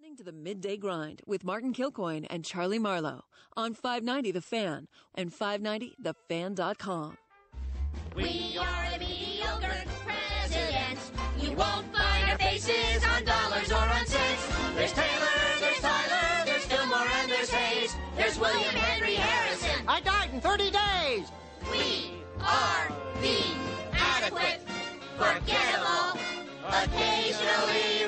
Listening to the Midday Grind with Martin Kilcoyne and Charlie Marlowe on 590 The Fan and 590thefan.com. We are the mediocre presidents. You won't find our faces on dollars or on cents. There's Taylor, there's Tyler, there's Fillmore, and there's Hayes. There's William Henry Harrison. I died in 30 days. We are the adequate, forgettable, occasionally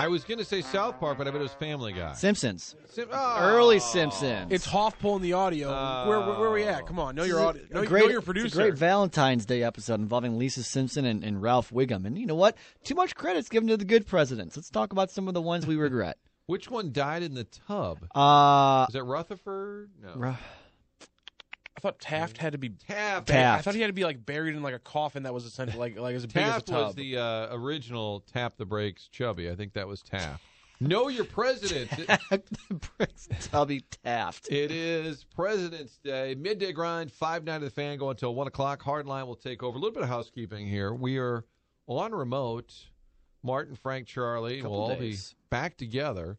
I was going to say South Park, but I bet it was Family Guy. Simpsons. Sim- oh. Early Simpsons. It's Hoff pulling the audio. where, where, where are we at? Come on, know your audio. Know, a know great, your it's producer. a great Valentine's Day episode involving Lisa Simpson and, and Ralph Wiggum. And you know what? Too much credit's given to the good presidents. Let's talk about some of the ones we regret. Which one died in the tub? Uh, Is that Rutherford? No. Ru- I thought Taft had to be. Taft. I thought he had to be like buried in like a coffin that was essentially like like as big Taft as a tub. was the uh, original Tap the Brakes Chubby. I think that was Taft. know your president. Tubby Taft. It is President's Day. Midday grind, 5 9 of the fan, go until 1 o'clock. Hardline will take over. A little bit of housekeeping here. We are on remote. Martin, Frank, Charlie Couple will all days. be back together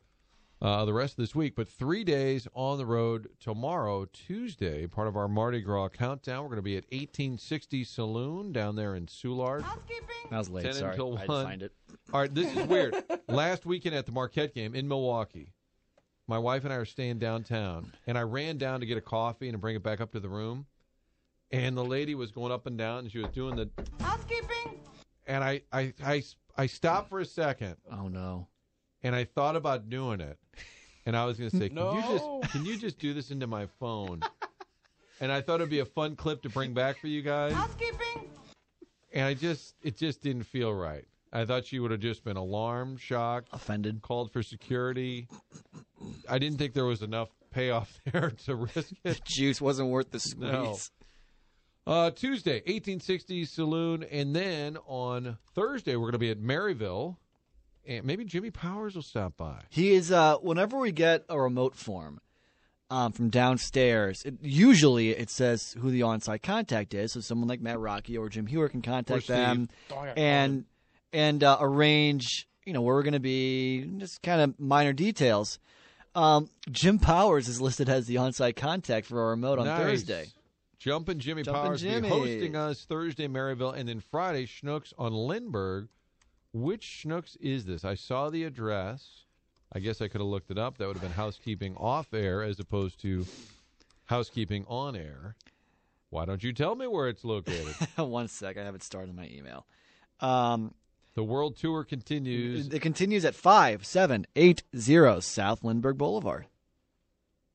uh, the rest of this week. But three days on the road tomorrow, Tuesday, part of our Mardi Gras countdown. We're going to be at 1860 Saloon down there in Soulard. That was late. 10 Sorry. until I 1. to find it. All right, this is weird. Last weekend at the Marquette game in Milwaukee, my wife and I are staying downtown, and I ran down to get a coffee and bring it back up to the room. And the lady was going up and down, and she was doing the housekeeping. And I, I, I, I stopped for a second, Oh, no. And I thought about doing it. And I was going to say, can you just, can you just do this into my phone? And I thought it'd be a fun clip to bring back for you guys. Housekeeping. And I just, it just didn't feel right. I thought she would have just been alarmed, shocked, Offended. called for security. I didn't think there was enough payoff there to risk it. The juice wasn't worth the squeeze. No. Uh, Tuesday, 1860 Saloon, and then on Thursday we're going to be at Maryville, and maybe Jimmy Powers will stop by. He is. Uh, whenever we get a remote form um, from downstairs, it, usually it says who the on-site contact is. So someone like Matt Rocky or Jim Hewer can contact them Oh, I and and uh, arrange. You know where we're going to be. Just kind of minor details. Um, Jim Powers is listed as the on-site contact for our remote on Nice. Thursday. Jumping Jimmy Jumpin' Powers will be Jimmy. hosting us Thursday, Maryville, and then Friday, Schnucks on Lindbergh. Which Schnucks is this? I saw the address. I guess I could have looked it up. That would have been housekeeping off air as opposed to housekeeping on air. Why don't you tell me where it's located? One sec, I have it started in my email. Um, the world tour continues. it continues at five seven eight zero South Lindbergh Boulevard.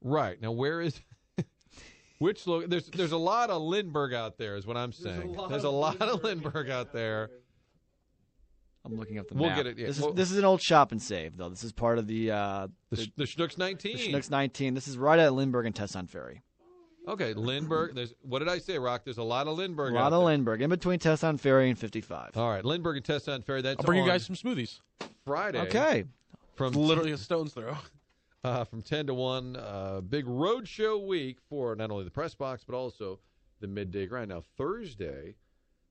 Right now, where is which? Lo- there's there's a lot of Lindbergh out there, is what I'm saying. There's a lot, of Lindbergh out there. I'm looking up the We'll map. get it, yeah. This is Well- this is an old shop and save though. This is part of the uh, The, the, the Schnucks 19. the Schnucks 19. This is right at Lindbergh and Tesson Ferry. Okay, Lindbergh. There's what did I say, Rock? There's a lot of Lindbergh. A lot out of there. Lindbergh in between Tesson Ferry and 55. All right, Lindbergh and Tesson Ferry. That's I'll bring you guys some smoothies. Friday. Okay, from Literally a stone's throw. uh, from 10 to 1. Uh, big road show week for not only the press box, but also the midday grind. Now, Thursday,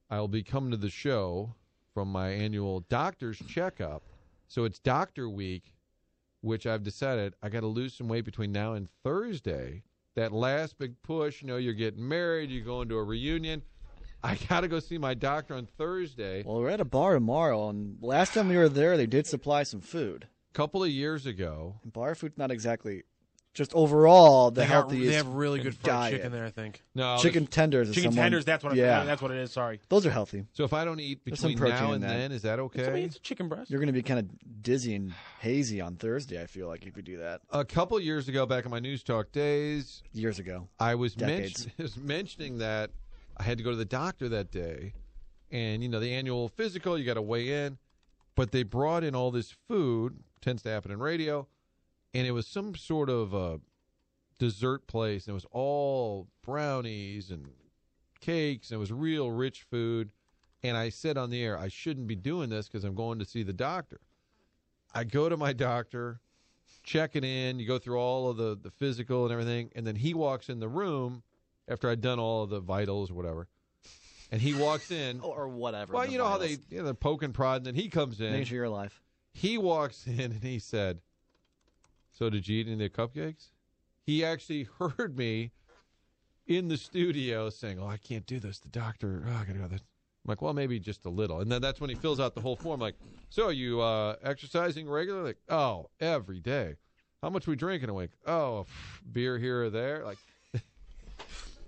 I'll be coming to the show from my annual doctor's checkup. So it's doctor week, which I've decided I got to lose some weight between now and Thursday. That last big push, you know, you're getting married, you're going to a reunion. I got to go see my doctor on Thursday. well we're at a bar tomorrow, and last time we were there, they did supply some food. A couple of years ago, And bar food's not exactly just overall the They, got, healthiest. they have really good fried diet. chicken there. I think no, chicken tenders. chicken someone- tenders. That's what. I, Yeah, that's what it is. Sorry. those are healthy. So if I don't eat There's some between protein now in and then, is that okay? It's, I mean, it's chicken breast. You're going to be kind of dizzy and hazy on Thursday. I feel like if you do that a couple years ago, back in my news talk days, years ago. I was, Decades. mention- was mentioning that I had to go to the doctor that day, and you know the annual physical, you got to weigh in, but they brought in all this food. Tends to happen in radio, and it was some sort of a dessert place, and it was all brownies and cakes, and it was real rich food. And I said on the air, I shouldn't be doing this because I'm going to see the doctor. I go to my doctor, check it in. You go through all of the, the physical and everything, and then he walks in the room after I'd done all of the vitals or whatever. And he walks in. or whatever. well, you know how they you know, they're poking, prodding, and then he comes in. Make sure you're. He walks in and he said, "So did you eat any of the cupcakes?" He actually heard me in the studio saying, "Oh, I can't do this. The doctor. Oh, I gotta go." This. I'm like, "Well, maybe just a little." And then that's when he fills out the whole form. Like, "So you uh, exercising regularly?" Like, "Oh, every day." How much we drinking a week? Oh, pff, beer here or there. Like,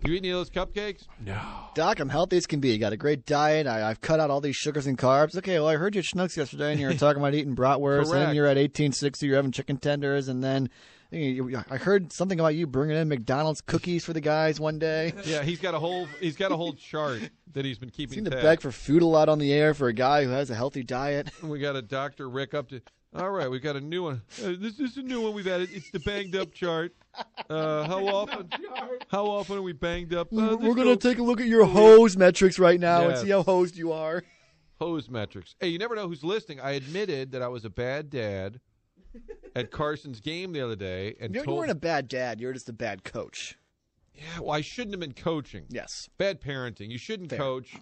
you eat any of those cupcakes? No. Doc, I'm healthy as can be. Got a great diet. I, I've cut out all these sugars and carbs. Okay, well, I heard you at Schnucks yesterday, and you were talking about eating bratwurst, and then you're at 1860, you're having chicken tenders, and then you- you- I heard something about you bringing in McDonald's cookies for the guys one day. Yeah, he's got a whole he's got a whole chart that he's been keeping. Seem to tab. beg for food a lot on the air for a guy who has a healthy diet. We got a Dr. Rick up to. All right, we got a new one. Uh, this is a new one we've added. It's the banged up chart. Uh, how often? How often are we banged up? Uh, We're going to take a look at your hose metrics right now and see how hosed you are. hose metrics. Hey, you never know who's listening. I admitted that I was a bad dad at Carson's game the other day, and You, you told. weren't a bad dad. You're just a bad coach. yeah, well, I shouldn't have been coaching. Yes. Bad parenting. You shouldn't Fair. coach.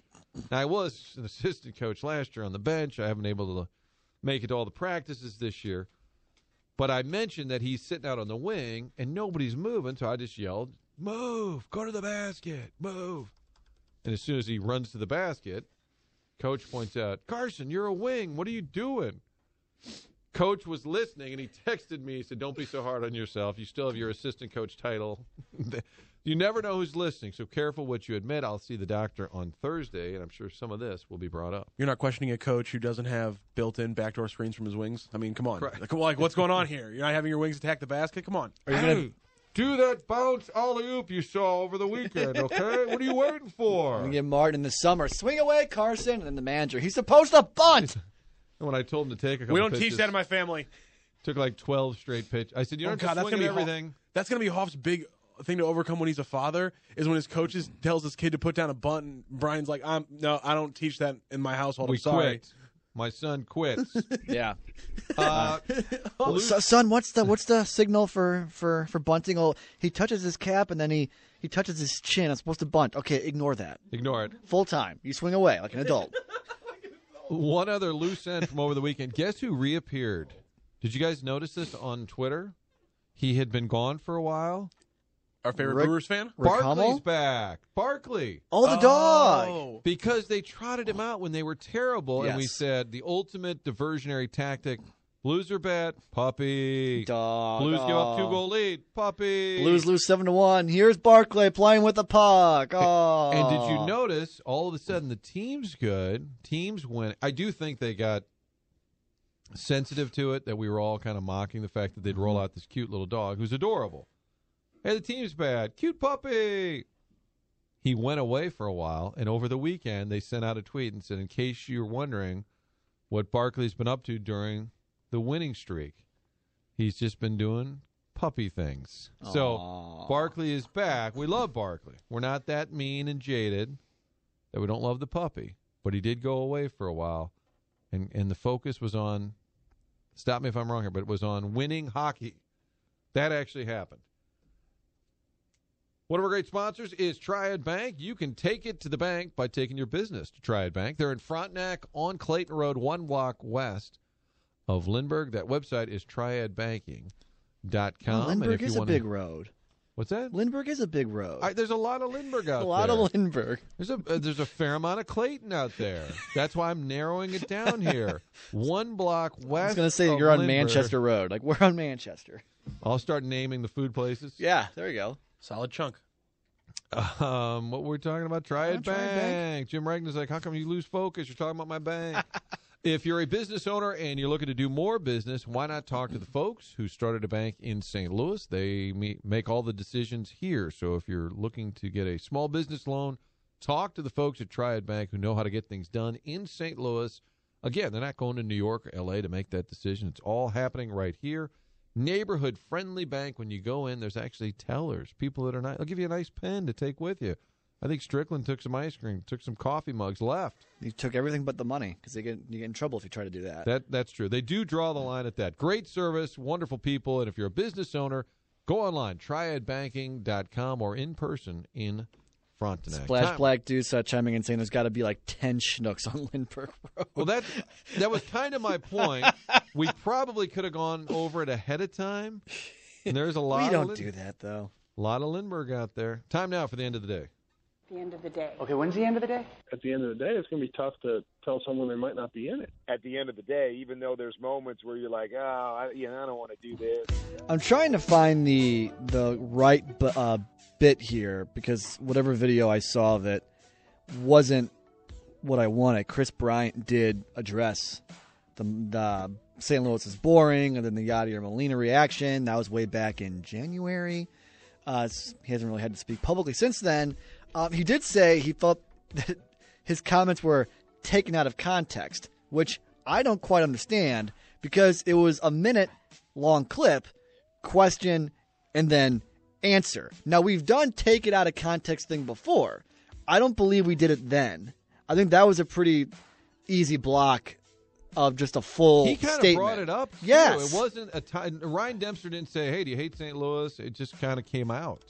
Now, I was an assistant coach last year on the bench. I haven't been able to make it to all the practices this year. But I mentioned that he's sitting out on the wing and nobody's moving, so I just yelled, Move, go to the basket, move. And as soon as he runs to the basket, coach points out, Carson, you're a wing. What are you doing? Coach was listening and he texted me. He said, Don't be so hard on yourself. You still have your assistant coach title. you never know who's listening, so careful what you admit. I'll see the doctor on Thursday, and I'm sure some of this will be brought up. You're not questioning a coach who doesn't have built-in backdoor screens from his wings. I mean, come on. Correct. Like, like, what's going on here? You're not having your wings attack the basket. Come on. Are you going Hey, do that bounce alley oop you saw over the weekend, okay? what are you waiting for? to get Martin in the summer? Swing away, Carson. And then the manager, he's supposed to bunt. And when I told him to take a couple We don't pitches, teach that in my family. took like 12 straight pitch. I said, you Oh don't God, that's gonna swing be at Hoff- everything. that's gonna be Hoff's big thing to overcome when he's a father is when his coaches tells his kid to put down a bunt. And Brian's like, "I'm no, I don't teach that in my household. We I'm sorry." quit. My son quits. Yeah. uh, Oh, so- son, what's the what's the signal for for for bunting? Oh, he touches his cap and then he he touches his chin. I'm supposed to bunt. Okay, ignore that. ignore it. Full time. You swing away like an adult. One other loose end from over the weekend. Guess who reappeared? Did you guys notice this on Twitter? He had been gone for a while. Our favorite Rick- Brewers fan. Rick Barkley's Hummel? back. Barkley. Oh, the dog. Oh. Because they trotted him out when they were terrible, and we said the ultimate diversionary tactic: Blues are bad, puppy. Dog. Blues give up two goal lead, puppy. Blues lose seven to one. Here's Barclay playing with the puck. Oh. And did you notice all of a sudden the team's good? Teams win. I do think they got sensitive to it that we were all kind of mocking the fact that they'd roll mm-hmm. out this cute little dog who's adorable. Hey, the team's bad. Cute puppy. He went away for a while, and over the weekend they sent out a tweet and said, in case you're wondering what Barkley's been up to during the winning streak, he's just been doing puppy things. So Aw. Barkley is back. We love Barkley. We're not that mean and jaded that we don't love the puppy, but he did go away for a while, and and the focus was on. Stop me if I'm wrong here, but it was on winning hockey. That actually happened. One of our great sponsors is Triad Bank. You can take it to the bank by taking your business to Triad Bank. They're in Frontenac on Clayton Road, one block west of Lindbergh. That website is triadbanking.com. And if Lindbergh you is a wanna- big road. What's that? Lindbergh is a big road. I, there's a lot of Lindbergh out there. a lot there. of Lindbergh. There's a uh, there's a fair amount of Clayton out there. That's why I'm narrowing it down here. One block west. I was going to say you're on Lindbergh. Manchester Road. Like we're on Manchester. I'll start naming the food places. Yeah, there you go. Solid chunk. Um, what were we talking about? Triad, Oh, Triad bank. Bank. Jim Regnan's like, how come you lose focus? You're talking about my bank. if you're a business owner and you're looking to do more business, why not talk to the folks who started a bank in St. Louis? They make all the decisions here. So if you're looking to get a small business loan, talk to the folks at Triad Bank who know how to get things done in St. Louis. Again, they're not going to New York or L.A. to make that decision. It's all happening right here. Neighborhood friendly bank. When you go in, there's actually tellers, people that are nice. They'll give you a nice pen to take with you. I think Strickland took some ice cream, took some coffee mugs, left. You took everything but the money because get you get in trouble if you try to do that. That that's true. They do draw the line at that. Great service, wonderful people, and if you're a business owner, Go online, triadbanking.com, or in person in Frontenac. Splash Time- Black Deuce uh, chiming in saying there's got to be like 10 schnucks on Lindbergh Road. Well, that that was kind of my point. We probably could have gone over it ahead of time. And there's a lot. we don't Lin- do that, though. A lot of Lindbergh out there. Time now for the end of the day. The end of the day. Okay, when's the end of the day? at the end of the day, it's going to be tough to tell someone they might not be in it. at the end of the day, even though there's moments where you're like, oh, I, you know, I don't want to do this. I'm trying to find the the right bu- uh, bit here because whatever video I saw of it wasn't what I wanted. Kris Bryant did address the, the St. Louis is boring, and then the Yadier Molina reaction. That was way back in January. Uh, he hasn't really had to speak publicly since then. Um, he did say he felt that his comments were taken out of context, which I don't quite understand because it was a minute long clip, question, and then answer. Now, we've done take it out of context thing before. I don't believe we did it then. I think that was a pretty easy block of just a full He kind of brought it up. too. Yes. it wasn't a time. Ryan Dempster didn't say, "Hey, do you hate St. Louis?" It just kind of came out.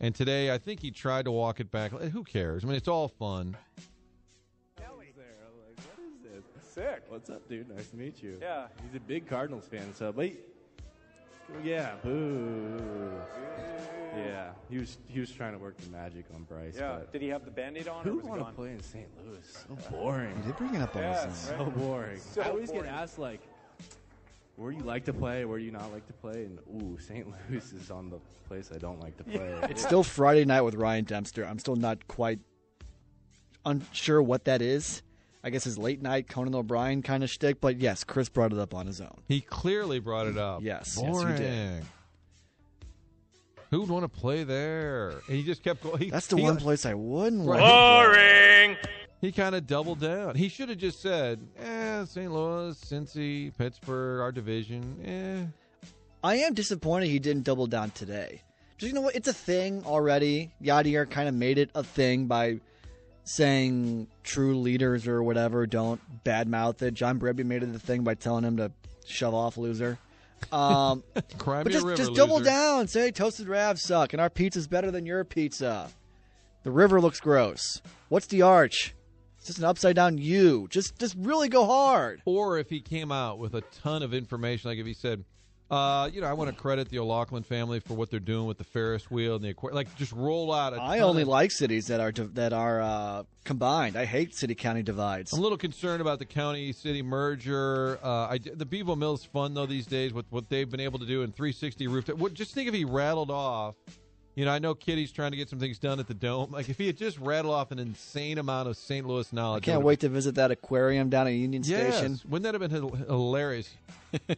And today, I think he tried to walk it back. Who cares? I mean, it's all fun. Kelly, there. What is this? Sick. What's up, dude? Nice to meet you. Yeah. He's a big Cardinals fan, so but yeah, boo. Yeah, he was he was trying to work the magic on Bryce. Yeah. but Did he have the band-aid on? who or was it want to play in St. Louis? So boring. He did bring it up all Yeah, his right. So boring. So I always boring. get asked like, where you like to play, where you not like to play, and ooh, St. Louis is on the place I don't like to play. It's still Friday night with Ryan Dempster. I'm still not quite unsure what that is. I guess his late night Conan O'Brien kind of shtick, but yes, Kris brought it up on his own. He clearly brought it up. Yes, yes, he boring. did. Who would want to play there? And he just kept going. He, That's the he, one place I wouldn't want. Boring. He kind of doubled down. He should have just said, "Eh, St. Louis, Cincy, Pittsburgh, our division." Eh, I am disappointed he didn't double down today. Just you know what? It's a thing already. Yadier kind of made it a thing by saying true leaders or whatever don't badmouth it. John Brebbia made it a thing by telling him to shove off, loser. Um, but just, river, just double loser. down. Say toasted ravs suck, and our pizza's better than your pizza. The river looks gross. What's the arch? It's just an upside down U. Just, just really go hard. Or if he came out with a ton of information, like if he said, uh, you know, I want to credit the O'Loughlin family for what they're doing with the Ferris wheel and the aquarium. Like, just roll out a I only of- like cities that are that are uh, combined. I hate city county divides. I'm a little concerned about the county city merger. Uh, I, the Bevo Mill's fun though these days with what they've been able to do in 360 rooftop. What, just think if he rattled off. You know, I know Kitty's trying to get some things done at the dome. Like if he had just rattled off an insane amount of St. Louis knowledge, I can't wait to visit that aquarium down at Union Yes. Station. Wouldn't that have been hilarious?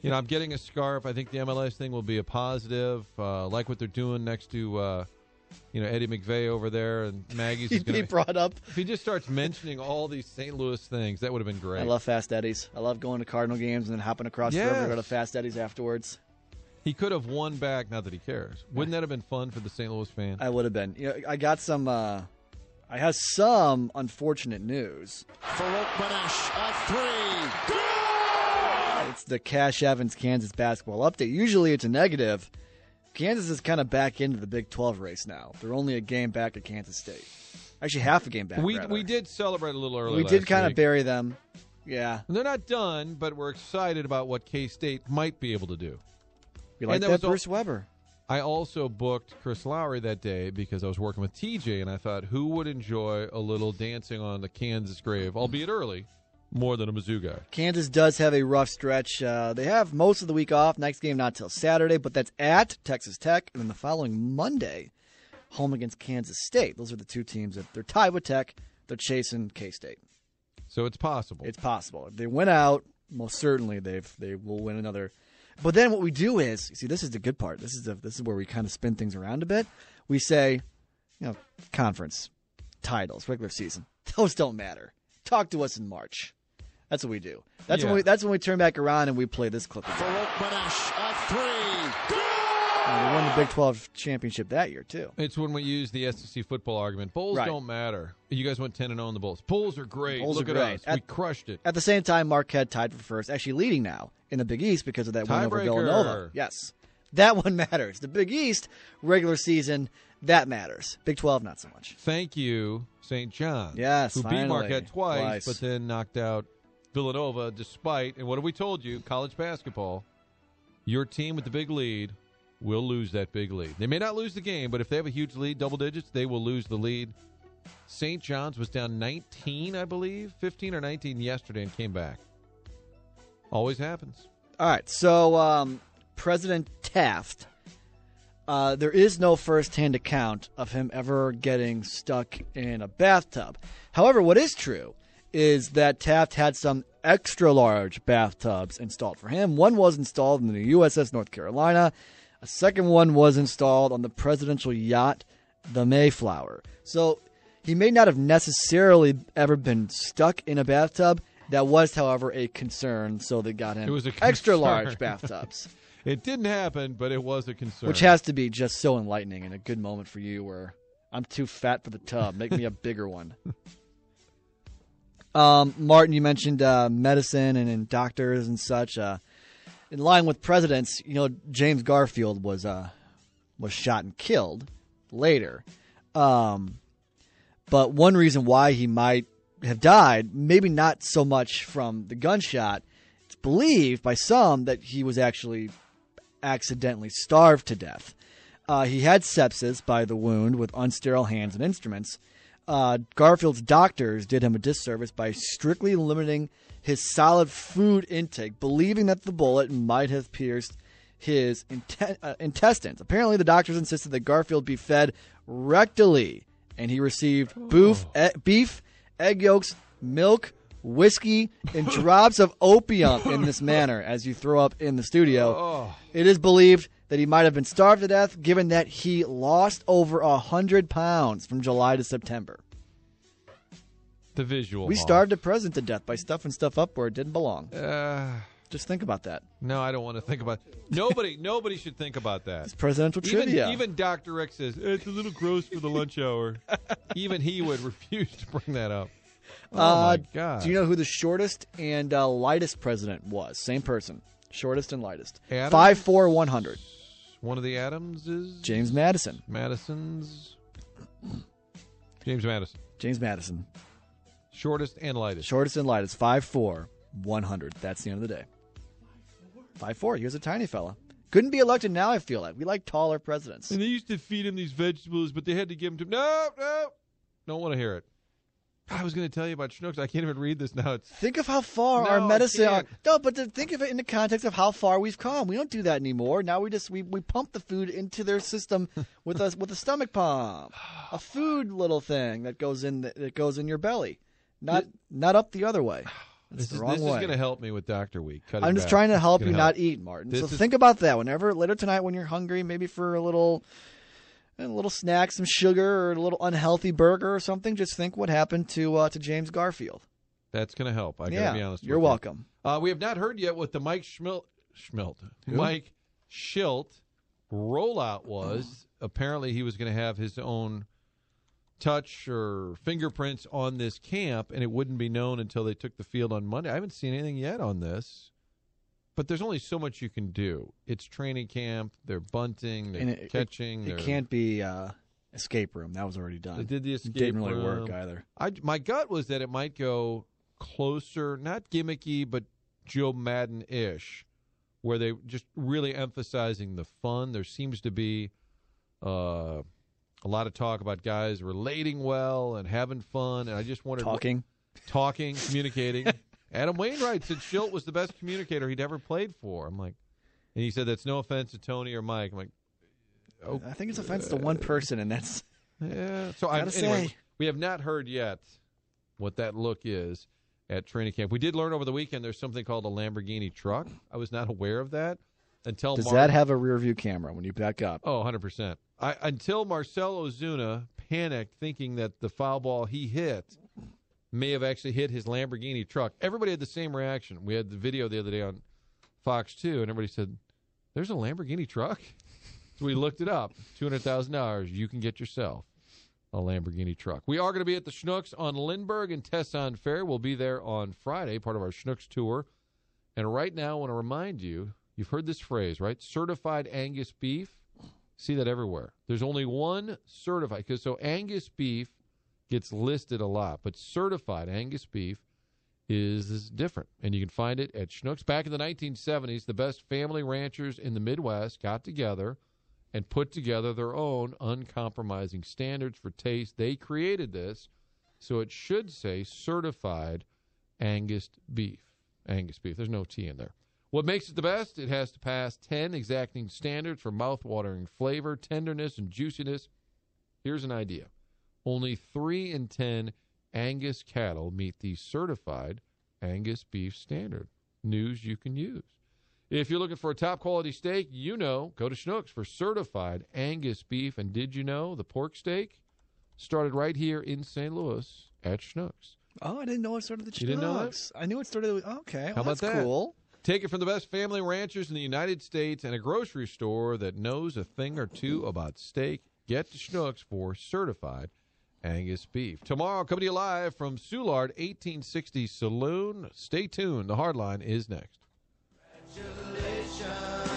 you know, I'm getting a scarf. I think the MLS thing will be a positive. Uh, like what they're doing next to, uh, you know, Eddie McVeigh over there and Maggie's. He'd gonna be brought up. if he just starts mentioning all these St. Louis things, that would have been great. I love Fast Eddie's. I love going to Cardinal games and then hopping across the river to go to Fast Eddie's afterwards. He could have won back. Not that he cares. Wouldn't that have been fun for the St. Louis fan? I would have been. You know, I got some. Uh, I have some unfortunate news. Farouk Manesh, a three. It's the Cash Evans Kansas basketball update. Usually it's a negative. Kansas is kind of back into the Big 12 race now. They're only a game back at Kansas State. Actually, half a game back. we rather. we did celebrate a little early. We did last kind of bury them. Yeah, They're not done, but we're excited about what K State might be able to do. We like that that, was all- Weber. I also booked Chris Lowry that day because I was working with TJ, and I thought who would enjoy a little dancing on the Kansas grave, albeit early, more than a Mizzou guy. Kansas does have a rough stretch. Uh, they have most of the week off. Next game not till Saturday, but that's at Texas Tech, and then the following Monday, home against Kansas State. Those are the two teams that they're tied with Tech. They're chasing K State. So it's possible. It's possible if they win out. Most certainly, they've they will win another. But then what we do is, you see, this is the good part. This is the this is where we kind of spin things around a bit. We say, you know, conference titles, regular season, those don't matter. Talk to us in March. That's what we do. That's when we that's when we turn back around and we play this clip. again. Farokhmanesh, a three. And we won the Big Twelve championship that year too. It's when we use the SEC football argument. Bowls Right. don't matter. You guys went ten and zero in the bowls. Bowls are great. Bowls Look are at great. us. At- we crushed it. At the same time, Marquette tied for first, actually leading now in the Big East because of that win over Tiebreaker. Villanova. Yes, that one matters. The Big East regular season that matters. Big Twelve not so much. Thank you, St. John. Yes, who beat. Marquette twice, Twice. but then knocked out Villanova. Despite and what have we told you? College basketball, your team with the big lead will lose that big lead. They may not lose the game, but if they have a huge lead, double digits, they will lose the lead. St. John's was down 19, I believe, 15 or 19 yesterday and came back. Always happens. All right, so um, President Taft, uh, there is no firsthand account of him ever getting stuck in a bathtub. However, what is true is that Taft had some extra large bathtubs installed for him. One was installed in the USS North Carolina, a second one was installed on the presidential yacht, the Mayflower. So he may not have necessarily ever been stuck in a bathtub. That was, however, a concern, so they got him It was a extra large bathtubs. It didn't happen, but it was a concern. Which has to be just so enlightening and a good moment for you where I'm too fat for the tub. Make me a bigger one. Um, Martin, you mentioned uh, medicine and, and doctors and such. Uh, in line with presidents, you know, James Garfield was uh, was shot and killed later. Um, but one reason why he might have died, maybe not so much from the gunshot, it's believed by some that he was actually accidentally starved to death. Uh, he had sepsis by the wound with unsterile hands and instruments. Uh, Garfield's doctors did him a disservice by strictly limiting his solid food intake, believing that the bullet might have pierced his inte- uh, intestines. Apparently, the doctors insisted that Garfield be fed rectally, and he received boof, e- beef, egg yolks, milk, whiskey, and drops of opium in this manner as you throw up in the studio. It is believed that he might have been starved to death, given that he lost over a hundred pounds from July to September. The visual. We starved a president to death by stuffing stuff up where it didn't belong. Uh, Just think about that. no, I don't want to think about. Nobody, nobody should think about that. It's presidential Even, trivia. even Dr. Rick says "Eh, it's a little gross for the lunch hour. even he would refuse to bring that up. Oh Uh, my god! Do you know who the shortest and uh, lightest president was? Same person. Shortest and lightest. Adams? Five four one hundred. one of the Adams is James Madison. Madison's? James Madison, James Madison. Shortest and lightest. Shortest and lightest. Five four one hundred. That's the end of the day. Five four. He was a tiny fella. Couldn't be elected now. I feel like we like taller presidents. And they used to feed him these vegetables, but they had to give him to no, no. Don't want to hear it. I was going to tell you about Schnucks. I can't even read this now. It's Think of how far No, our medicine. no, but to think of it in the context of how far we've come. We don't do that anymore. Now we just we, we pump the food into their system with a with a stomach pump, a food little thing that goes in the, that goes in your belly, not not up the other way. This the is, this is going to help me with Doctor Week. I'm just back. trying to help you not eat, Martin. This so is- think about that whenever later tonight when you're hungry, maybe for a little a little snack, some sugar, or a little unhealthy burger or something. Just think what happened to uh, to James Garfield. That's going to help. I got to yeah, be honest. With you're you. welcome. Uh, we have not heard yet what the Mike Schmilt, Schmilt Mike Shildt rollout was. Apparently, he was going to have his own touch or fingerprints on this camp, and it wouldn't be known until they took the field on Monday. I haven't seen anything yet on this, but there's only so much you can do. It's training camp. They're bunting. They're it- catching. It they're, can't be uh, escape room. That was already done. They did the It escape Didn't really room. work either. I, my gut was that it might go closer, not gimmicky, but Joe Maddon ish, where they just really emphasizing the fun. There seems to be uh, a lot of talk about guys relating well and having fun, and I just wondered Talking. talking, communicating. Adam Wainwright said Shildt was the best communicator he'd ever played for. I'm like, and he said that's no offense to Tony or Mike. I'm like, oh, I think it's offense to one person, and that's yeah. So I anyway, say. we have not heard yet what that look is at training camp. We did learn over the weekend there's something called a Lamborghini truck. I was not aware of that until does Mar- that have a rear view camera when you back up? Oh, 100%. Until Marcell Ozuna panicked thinking that the foul ball he hit may have actually hit his Lamborghini truck. Everybody had the same reaction. We had the video the other day on Fox 2 and everybody said, "There's a Lamborghini truck?" So we looked it up. $200,000 you can get yourself a Lamborghini truck. We are going to be at the Schnucks on Lindbergh and Tesson Ferry. We'll be there on Friday, part of our Schnucks tour. And right now, I want to remind you You've heard this phrase, right? Certified Angus beef. See that everywhere. There's only one certified because so Angus beef gets listed a lot, but certified Angus beef is, different, and you can find it at Schnucks. Back in the 1970s, the best family ranchers in the Midwest got together and put together their own uncompromising standards for taste. They created this, so it should say certified Angus beef. Angus beef. There's no T in there. What makes it the best? It has to pass 10 exacting standards for mouth-watering flavor, tenderness, and juiciness. Here's an idea. Only 3 in 10 Angus cattle meet the certified Angus beef standard. News you can use. If you're looking for a top quality steak, you know, go to Schnucks for certified Angus beef. And did you know the pork steak started right here in St. Louis at Schnucks? Oh, I didn't know it started the You didn't know that? Schnucks. I knew it started. With, okay, How about that's that? cool. Take it from the best family ranchers in the United States and a grocery store that knows a thing or two about steak. Get to Schnucks for certified Angus beef. Tomorrow, coming to you live from Soulard 1860 Saloon. Stay tuned. The Hardline is next. Congratulations.